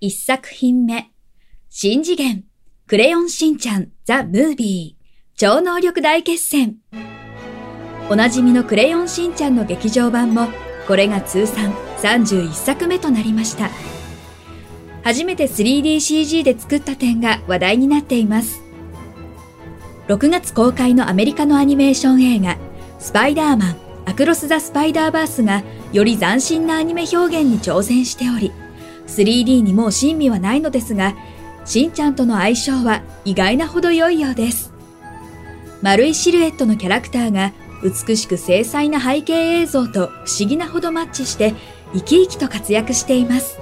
1作品目。新次元。クレヨンしんちゃん。ザ・ムービー。超能力大決戦。おなじみのクレヨンしんちゃんの劇場版もこれが通算31作目となりました。初めて 3DCG で作った点が話題になっています。6月公開のアメリカのアニメーション映画スパイダーマンアクロス・ザ・スパイダーバースがより斬新なアニメ表現に挑戦しており 3D にもう珍味はないのですがしんちゃんとの相性は意外なほど良いようです丸いシルエットのキャラクターが美しく精細な背景映像と不思議なほどマッチして生き生きと活躍しています。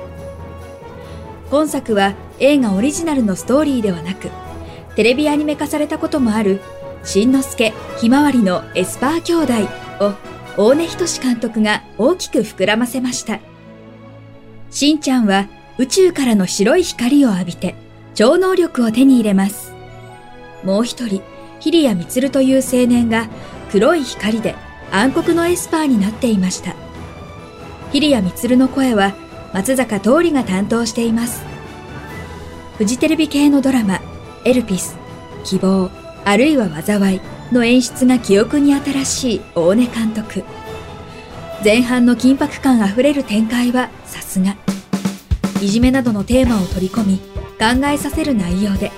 今作は映画オリジナルのストーリーではなく、テレビアニメ化されたこともある、しんのすけひまわりのエスパー兄妹を大根仁監督が大きく膨らませました。しんちゃんは宇宙からの白い光を浴びて超能力を手に入れます。もう一人、ヒリヤミツルという青年が黒い光で暗黒のエスパーになっていました。ヒリヤミツルの声は松坂桃李が担当しています。フジテレビ系のドラマ、エルピス、希望、あるいは災いの演出が記憶に新しい大根監督。前半の緊迫感あふれる展開はさすが。いじめなどのテーマを取り込み、考えさせる内容で、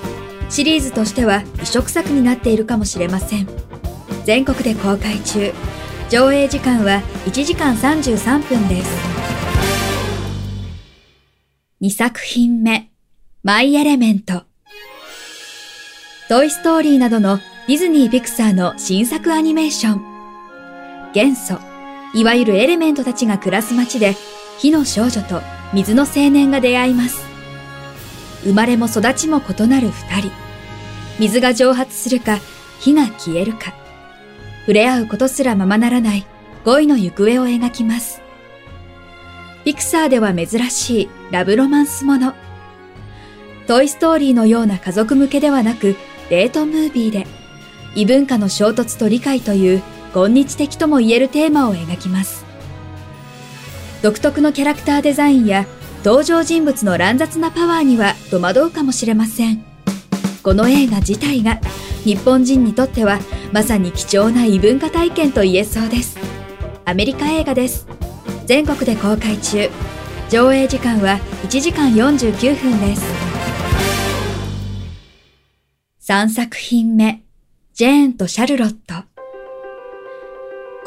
シリーズとしては異色作になっているかもしれません。全国で公開中。上映時間は1時間33分です。2作品目、マイ・エレメント。トイ・ストーリーなどのディズニー・ピクサーの新作アニメーション。元素、いわゆるエレメントたちが暮らす街で、火の少女と水の青年が出会います。生まれも育ちも異なる二人。水が蒸発するか、火が消えるか。触れ合うことすらままならない恋の行方を描きます。ピクサーでは珍しいラブロマンスもの。トイストーリーのような家族向けではなくデートムービーで異文化の衝突と理解という今日的とも言えるテーマを描きます。独特のキャラクターデザインや登場人物の乱雑なパワーには。戸惑うかもしれません。この映画自体が日本人にとってはまさに貴重な異文化体験と言えそうです。アメリカ映画です。全国で公開中。上映時間は。1時間49分です。3作品目、ジェーンとシャルロット。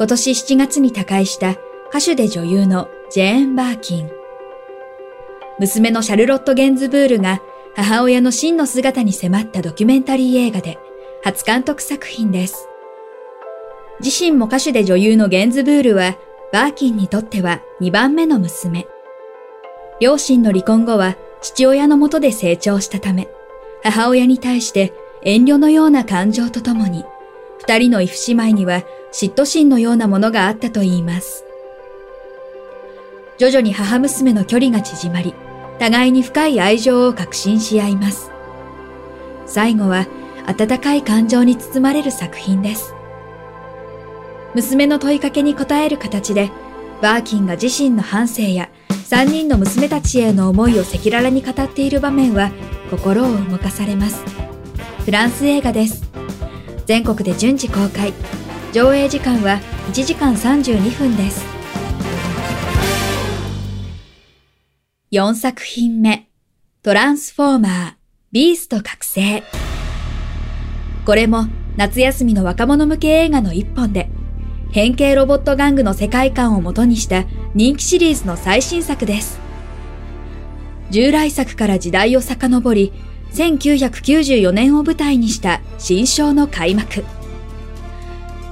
今年7月に他界した歌手で女優のジェーン・バーキン。娘のシャルロット・ゲンズブールが母親の真の姿に迫ったドキュメンタリー映画で初監督作品です。自身も歌手で女優のゲンズブールは、バーキンにとっては2番目の娘。両親の離婚後は父親のもとで成長したため、母親に対して遠慮のような感情とともに、二人のイフ姉妹には嫉妬心のようなものがあったと言います。徐々に母娘の距離が縮まり、互いに深い愛情を確信し合います。最後は温かい感情に包まれる作品です。娘の問いかけに答える形で、バーキンが自身の半生や3人の娘たちへの思いを赤裸々に語っている場面は心を動かされます。フランス映画です。全国で順次公開。上映時間は1時間32分です。4作品目。トランスフォーマー、ビースト覚醒。これも夏休みの若者向け映画の一本で、変形ロボット玩具の世界観を元にした人気シリーズの最新作です。従来作から時代を遡り、1994年を舞台にした新章の開幕。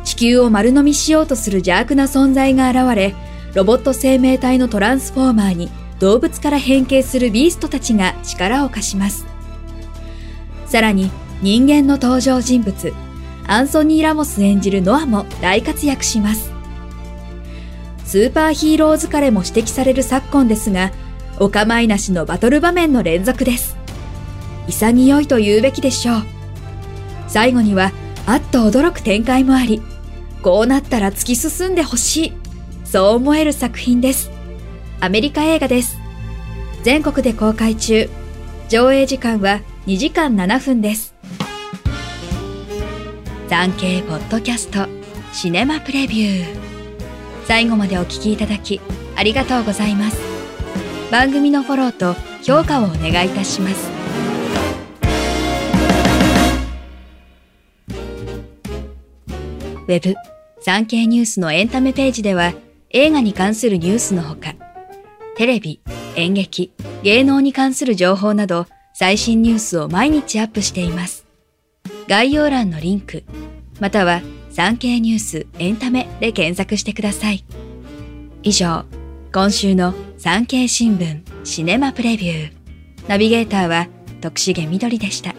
地球を丸飲みしようとする邪悪な存在が現れ、ロボット生命体のトランスフォーマーに動物から変形するビーストたちが力を貸します。さらに人間の登場人物、アンソニー・ラモス演じるノアも大活躍します。スーパーヒーロー疲れも指摘される昨今ですが、お構いなしのバトル場面の連続です。潔いと言うべきでしょう。最後には、あっと驚く展開もあり、こうなったら突き進んでほしい。そう思える作品です。アメリカ映画です。全国で公開中。上映時間は2時間7分です。産経ポッドキャストシネマプレビュー。最後までお聞きいただきありがとうございます番組のフォローと評価をお願いいたしますウェブ産経ニュースのエンタメページでは映画に関するニュースのほかテレビ、演劇、芸能に関する情報など最新ニュースを毎日アップしています。概要欄のリンク、または産経ニュースエンタメで検索してください。以上、今週の産経新聞シネマプレビュー。ナビゲーターは徳重みどりでした。